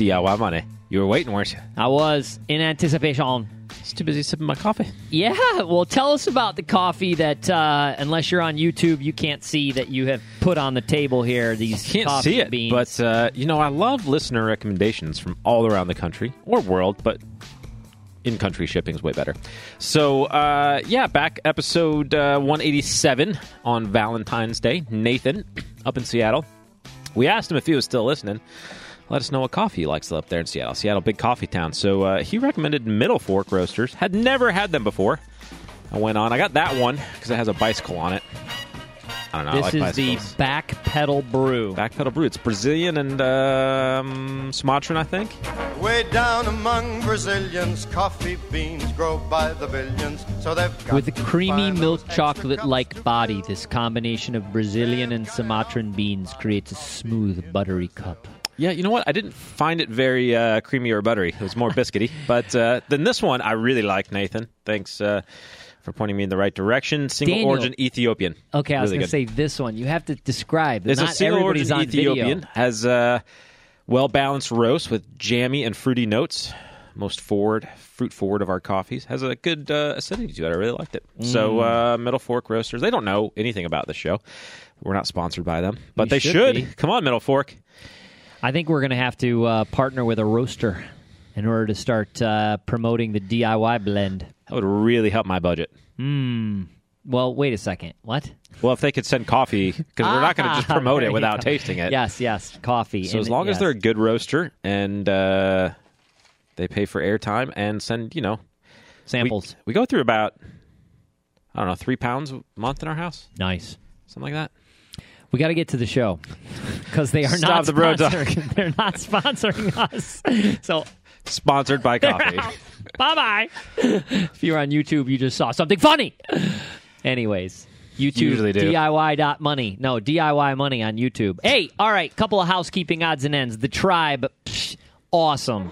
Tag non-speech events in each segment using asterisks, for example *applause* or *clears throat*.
DIY money. You were waiting, weren't you? I was in anticipation. It's too busy sipping my coffee. Yeah, well, tell us about the coffee that, uh, unless you're on YouTube, you can't see that you have put on the table here. These Can't coffee see it, beans. but uh, you know, I love listener recommendations from all around the country or world, but in country shipping is way better. So, uh, yeah, back episode uh, 187 on Valentine's Day. Nathan up in Seattle. We asked him if he was still listening. Let us know what coffee he likes up there in Seattle. Seattle, big coffee town. So uh, he recommended Middle Fork Roasters. Had never had them before. I went on. I got that one because it has a bicycle on it. I don't know. I this like is the bicycles. back pedal brew. Backpedal brew. It's Brazilian and um, Sumatran, I think. Way down among Brazilians, coffee beans grow by the billions, so they've got With a creamy milk chocolate like body, this combination of Brazilian and Sumatran beans creates a smooth, buttery cup. Yeah, you know what? I didn't find it very uh, creamy or buttery. It was more biscuity. *laughs* but uh, then this one I really like, Nathan. Thanks uh, for pointing me in the right direction. Single Daniel. origin Ethiopian. Okay, I was Really going to say this one. You have to describe. It's Not a single origin Ethiopian. video. Has a well balanced roast with jammy and fruity notes. Most forward, fruit forward of our coffees. Has a good uh, acidity to it. I really liked it. So, Mm. uh, Middle Fork Roasters. They don't know anything about the show. We're not sponsored by them, but We they should should. Come on, Middle Fork. I think we're going to have to uh, partner with a roaster in order to start uh, promoting the DIY blend. That would really help my budget. Hmm. Well, wait a second. What? Well, if they could send coffee, because we're not going to just *laughs* promote it without tasting it. Yes, yes, coffee. So And- as long as they're a good roaster and uh, they pay for airtime and send, you know, we, samples, we go through about I don't know three pounds a month in our house, nice. something like that. We got to get to the show because they are Stop not the talk. sponsoring. *laughs* They're not sponsoring us. So Sponsored by coffee. bye bye. if you're on YouTube, you just saw something funny. Anyways, YouTube Usually do. DIY dot money. No DIY money on YouTube. Hey, all right, couple of housekeeping odds and ends. The tribe, psh, awesome.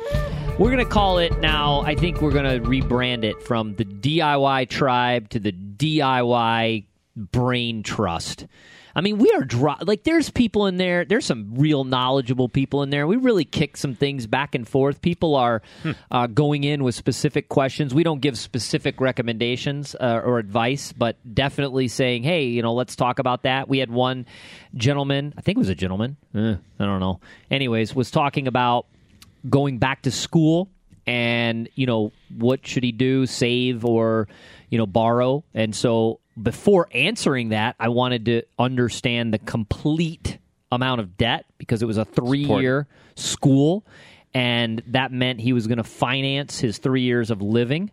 We're gonna call it now. I think we're gonna rebrand it from the DIY tribe to the DIY brain trust. I mean, we are dry. Like, there's people in there. There's some real knowledgeable people in there. We really kick some things back and forth. People are uh, going in with specific questions. We don't give specific recommendations uh, or advice, but definitely saying, "Hey, you know, let's talk about that." We had one gentleman. I think it was a gentleman. Eh, I don't know. Anyways, was talking about going back to school and you know what should he do save or you know borrow and so before answering that i wanted to understand the complete amount of debt because it was a three year school and that meant he was going to finance his three years of living.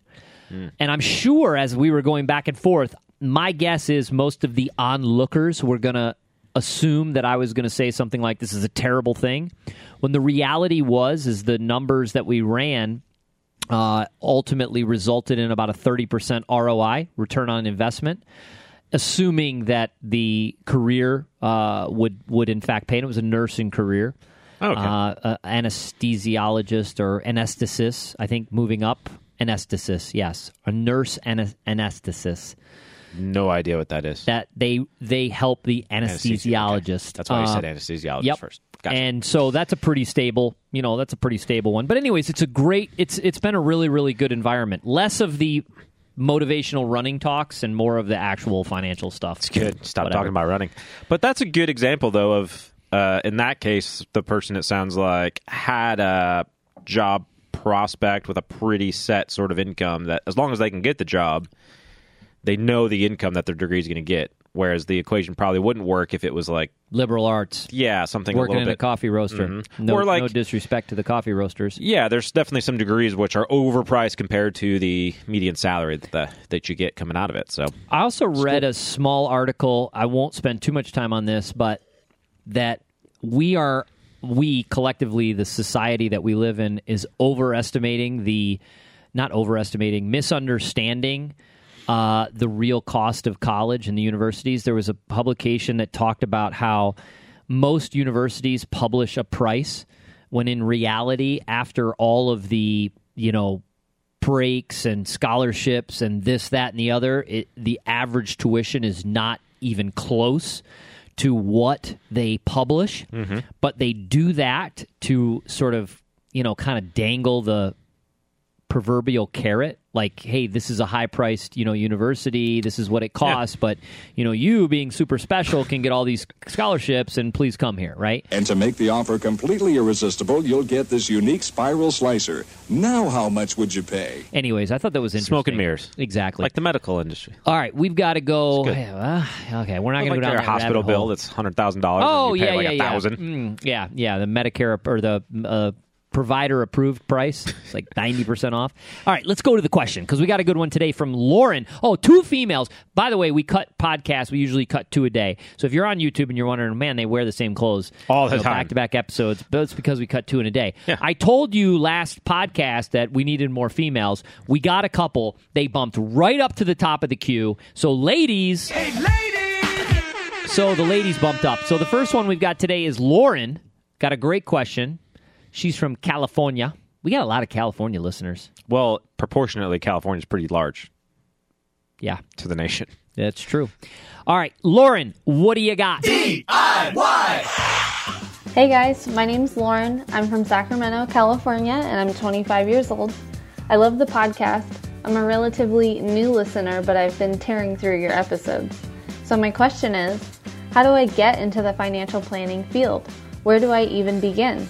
Hmm. And i'm sure as we were going back and forth my guess is most of the onlookers were going to assume that I was going to say something like this is a terrible thing. When the reality was is the numbers that we ran uh, ultimately resulted in about a 30% ROI return on investment assuming that the career uh, would would in fact pay and it was a nursing career Okay. uh, uh, anesthesiologist or anesthetist I think moving up anesthetist yes a nurse anesthetist no idea what that is. that they they help the anesthesiologist. okay. That's why you Uh, said anesthesiologist Yep. first. Gotcha. And so that's a pretty stable, you know, that's a pretty stable one. But anyways, it's a great it's it's been a really really good environment. Less of the motivational running talks and more of the actual financial stuff. It's good. Stop Whatever. talking about running. But that's a good example, though, of uh, in that case, the person it sounds like had a job prospect with a pretty set sort of income that, as long as they can get the job, they know the income that their degree is going to get. Whereas the equation probably wouldn't work if it was like, Liberal arts. yeah, something Working a in little a bit. coffee roaster. Mhm. No, Or like- no disrespect to the coffee roasters. yeah, there's definitely some degrees which are overpriced compared to the median salary that the, that you get coming out of it. So I also read a small article. I won't spend too much time on this, but that we are we collectively, the society that we live in, is overestimating the, not overestimating, misunderstanding uh, the real cost of college and the universities. There was a publication that talked about how most universities publish a price when in reality, after all of the, you know, breaks and scholarships and this, that, and the other, it, the average tuition is not even close to what they publish. But they do that to sort of, you know, kind of dangle the proverbial carrot like hey this is a high priced you know university this is what it costs but you know you being super special can get all these scholarships and please come here right And to make the offer completely irresistible, you'll get this unique spiral slicer. Now, how much would you pay? anyways i thought that was interesting Smoke and mirrors. exactly like the medical industry. all right we've got to go good. Uh, okay we're not going to like go down their that hospital bill that's hundred thousand dollars. oh and you yeah like yeah a yeah thousand. Mm, yeah yeah the medicare or the uh, provider approved price it's like 90% off all right let's go to the question because we got a good one today from lauren oh two females by the way we cut podcasts we usually cut two a day so if you're on youtube and you're wondering man they wear the same clothes All the time. back-to-back episodes but it's because we cut two in a day Yeah. i told you last podcast that we needed more females we got a couple they bumped right up to the top of the queue so ladies so the ladies bumped up. So the first one we've got today is Lauren. Got a great question. She's from California. We got a lot of California listeners. Well, proportionately, California's pretty large Yeah, to the nation. that's true. All right, Lauren, what do you got? DIY! Hey guys, my name's Lauren. I'm from Sacramento, California, and I'm 25 years old. I love the podcast. I'm a relatively new listener, but I've been tearing through your episodes. So, my question is how do I get into the financial planning field? Where do I even begin?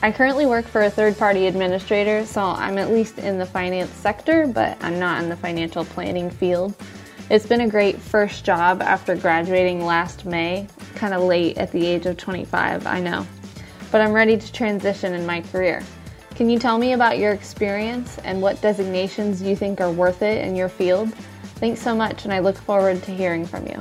I currently work for a third party administrator, so I'm at least in the finance sector, but I'm not in the financial planning field. It's been a great first job after graduating last May, kind of late at the age of 25, I know. But I'm ready to transition in my career. Can you tell me about your experience and what designations you think are worth it in your field? Thanks so much, and I look forward to hearing from you.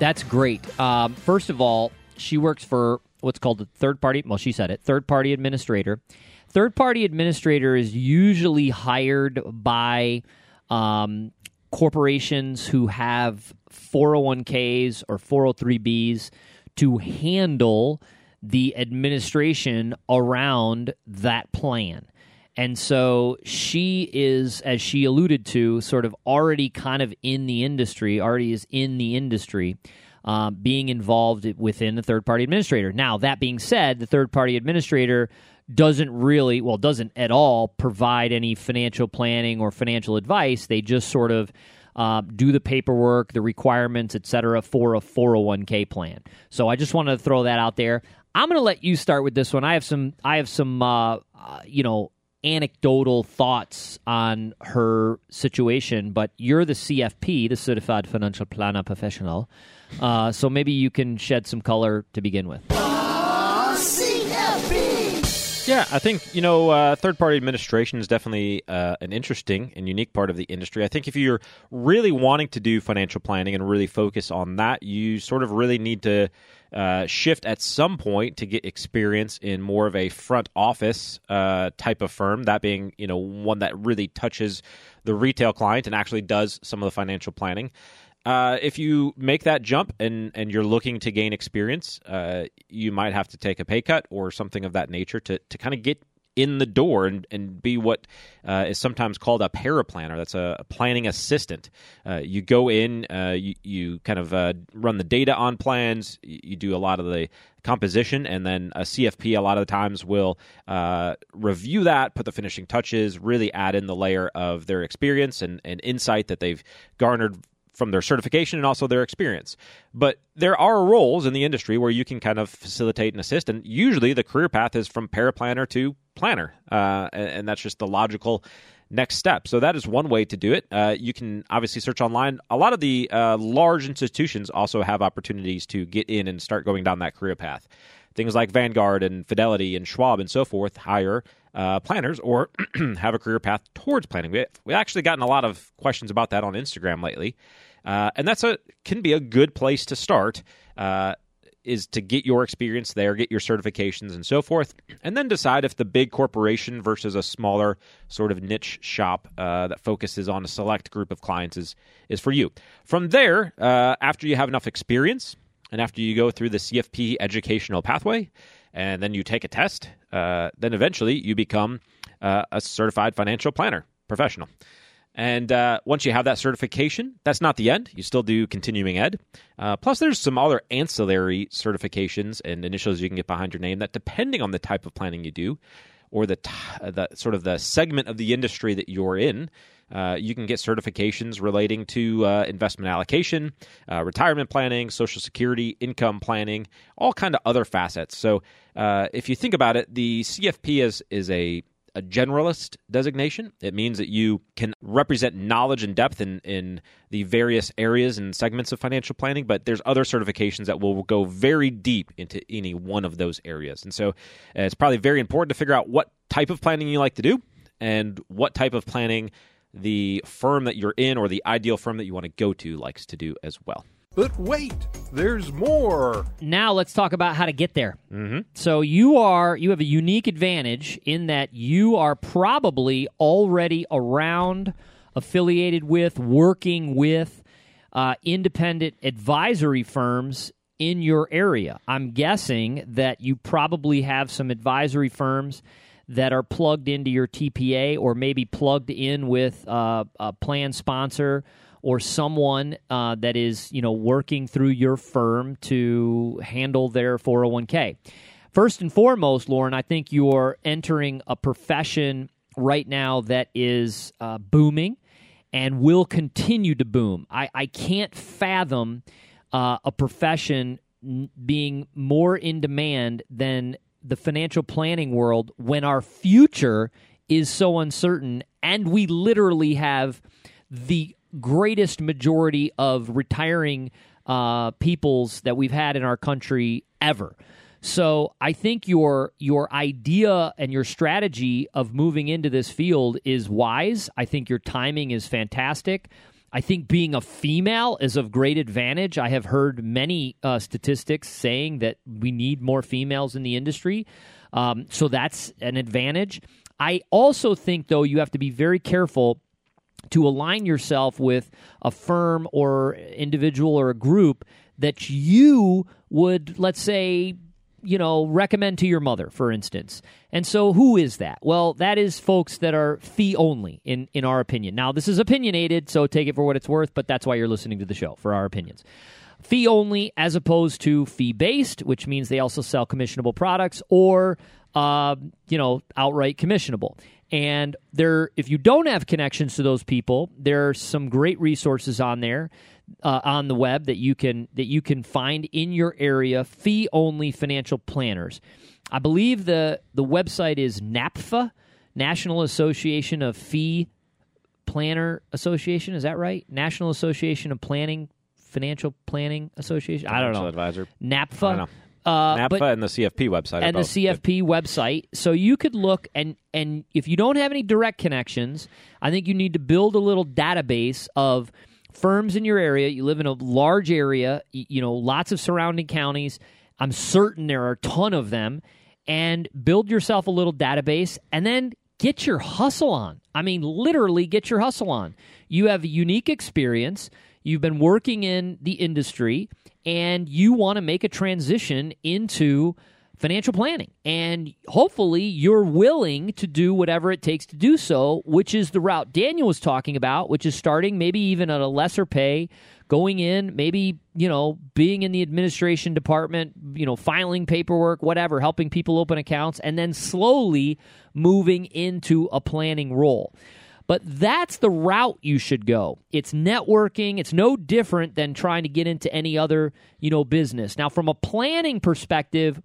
That's great. Um, first of all, she works for what's called a third party. Well, she said it third party administrator. Third party administrator is usually hired by um, corporations who have 401ks or 403bs to handle the administration around that plan. And so she is, as she alluded to, sort of already kind of in the industry, already is in the industry, um, being involved within the third party administrator. Now, that being said, the third party administrator doesn't really, well, doesn't at all provide any financial planning or financial advice. They just sort of uh, do the paperwork, the requirements, et cetera, for a 401k plan. So I just wanted to throw that out there. I'm going to let you start with this one. I have some, I have some, uh, uh, you know, anecdotal thoughts on her situation, but you're the CFP, the Certified Financial Planner Professional. Uh, so maybe you can shed some color to begin with. Yeah, I think you know uh, third-party administration is definitely uh, an interesting and unique part of the industry. I think if you're really wanting to do financial planning and really focus on that, you sort of really need to uh, shift at some point to get experience in more of a front office uh, type of firm. That being, you know, one that really touches the retail client and actually does some of the financial planning. Uh, if you make that jump and, and you're looking to gain experience, uh, you might have to take a pay cut or something of that nature to, to kind of get in the door and, and be what uh, is sometimes called a paraplanner. That's a, planning assistant. Uh, you go in, uh, you, you kind of uh, run the data on plans, you, you do a lot of the composition, and then a CFP a lot of the times will uh, review that, put the finishing touches, really add in the layer of their experience and, and insight that they've garnered from their certification and also their experience. But there are roles in the industry where you can kind of facilitate and assist, and usually the career path is from paraplanner to planner, uh, and, that's just the logical next step. So that is one way to do it. Uh, you can obviously search online. A lot of the uh, large institutions also have opportunities to get in and start going down that career path. Things like Vanguard and Fidelity and Schwab and so forth hire uh, planners or *clears throat* have a career path towards planning. We, we've actually gotten a lot of questions about that on Instagram lately. Uh, and that's a can be a good place to start. Is to get your experience there, get your certifications and so forth, and then decide if the big corporation versus a smaller sort of niche shop uh, that focuses on a select group of clients is is for you. From there, uh, after you have enough experience, and after you go through the CFP educational pathway, and then you take a test, uh, then eventually you become uh, a certified financial planner professional. And uh, once you have that certification, that's not the end. You still do continuing ed. Uh, plus, there's some other ancillary certifications and initials you can get behind your name that, depending on the type of planning you do, or the, t- the sort of the segment of the industry that you're in, uh, you can get certifications relating to uh, investment allocation, uh, retirement planning, social security, income planning, all kind of other facets. So, uh, if you think about it, the CFP is is a a generalist designation. It means that you can represent knowledge and depth in, in the various areas and segments of financial planning, but there's other certifications that will go very deep into any one of those areas. And so uh, it's probably very important to figure out what type of planning you like to do and what type of planning the firm that you're in or the ideal firm that you want to go to likes to do as well. But wait, there's more. Now let's talk about how to get there. Mm-hmm. So you are you have a unique advantage in that you are probably already around, affiliated with, working with uh, independent advisory firms in your area. I'm guessing that you probably have some advisory firms that are plugged into your TPA or maybe plugged in with uh, a plan sponsor or someone uh, that is you know working through your firm to handle their 401k. First and foremost, Lauren, I think you're entering a profession right now that is uh, booming and will continue to boom. I, I can't fathom uh, a profession being more in demand than the financial planning world when our future is so uncertain and we literally have the greatest majority of retiring uh, peoples that we've had in our country ever. So I think your your idea and your strategy of moving into this field is wise. I think your timing is fantastic. I think being a female is of great advantage. I have heard many uh, statistics saying that we need more females in the industry. Um, so that's an advantage. I also think, though, you have to be very careful to align yourself with a firm or individual or a group that you would, let's say, you know, recommend to your mother, for instance. And so, who is that? Well, that is folks that are fee only, in in our opinion. Now, this is opinionated, so take it for what it's worth. But that's why you're listening to the show for our opinions. Fee only, as opposed to fee based, which means they also sell commissionable products or, uh, you know, outright commissionable. And there, if you don't have connections to those people, there are some great resources on there uh, on the web that you can that you can find in your area. Fee only financial planners. I believe the the website is NAPFA, National Association of Fee Planner Association. Is that right? National Association of Planning Financial Planning Association. I don't know. Advisor. NAPFA. Uh, NAPFA but- and the CFP website. and the both good. CFP website. So you could look and and if you don't have any direct connections, I think you need to build a little database of firms in your area. You live in a large area, you know, lots of surrounding counties. I'm certain there are a ton of them and build yourself a little database and then get your hustle on. I mean, literally get your hustle on. You have a unique experience. You've been working in the industry and you want to make a transition into financial planning. And hopefully you're willing to do whatever it takes to do so, which is the route Daniel was talking about, which is starting maybe even at a lesser pay, going in, maybe, you know, being in the administration department, you know, filing paperwork, whatever, helping people open accounts, and then slowly moving into a planning role. But that's the route you should go. It's networking. It's no different than trying to get into any other, you know, business. Now, from a planning perspective,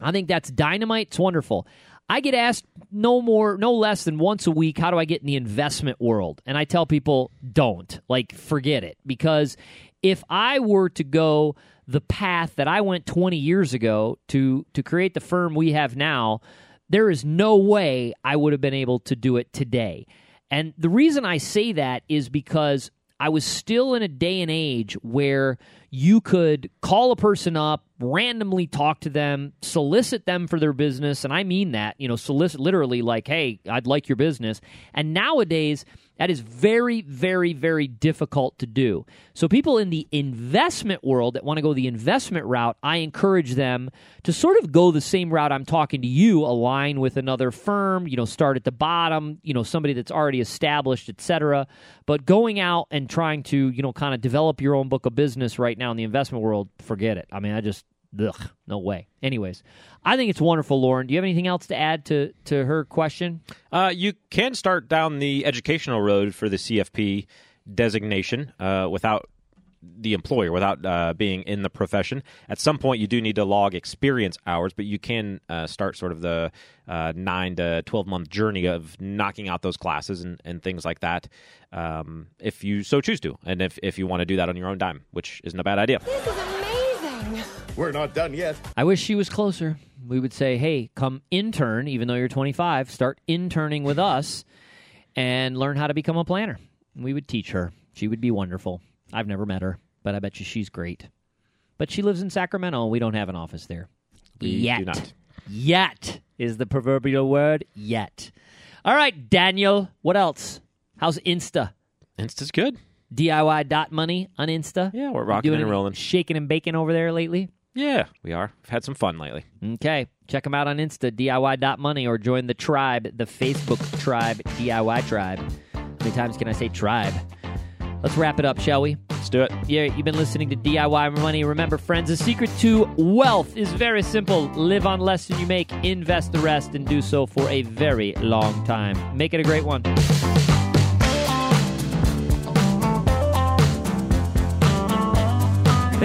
I think that's dynamite. It's wonderful. I get asked no more, no less than once a week, how do I get in the investment world? And I tell people, don't. Like, forget it. Because if I were to go the path that I went 20 years ago to to create the firm we have now, there is no way I would have been able to do it today. And the reason I say that is because I was still in a day and age where you could call a person up, randomly talk to them, solicit them for their business, and I mean that, you know, solicit literally like, "Hey, I'd like your business." And nowadays, that is very, very, very difficult to do. So, people in the investment world that want to go the investment route, I encourage them to sort of go the same route I'm talking to you, align with another firm, you know, start at the bottom, you know, somebody that's already established, etc. But going out and trying to, you know, kind of develop your own book of business right now in the investment world, forget it. I mean, I just Ugh, no way. Anyways, I think it's wonderful, Lauren. Do you have anything else to add to, to her question? Uh, you can start down the educational road for the CFP designation uh, without the employer, without uh, being in the profession. At some point, you do need to log experience hours, but you can uh, start sort of the uh, nine to 12 month journey of knocking out those classes and, and things like that um, if you so choose to, and if, if you want to do that on your own dime, which isn't a bad idea. This is amazing. We're not done yet. I wish she was closer. We would say, hey, come intern, even though you're 25, start interning with us and learn how to become a planner. We would teach her. She would be wonderful. I've never met her, but I bet you she's great. But she lives in Sacramento, and we don't have an office there. We Yet. do not. Yet is the proverbial word. Yet. All right, Daniel. What else? How's Insta? Insta's good. DIY.money on Insta? Yeah, we're rocking Doing and rolling. Shaking and baking over there lately? Yeah, we are. We've had some fun lately. Okay. Check them out on Insta, DIY.money, or join the tribe, the Facebook tribe, DIY tribe. How many times can I say tribe? Let's wrap it up, shall we? Let's do it. Yeah, you've been listening to DIY Money. Remember, friends, the secret to wealth is very simple. Live on less than you make, invest the rest, and do so for a very long time. Make it a great one.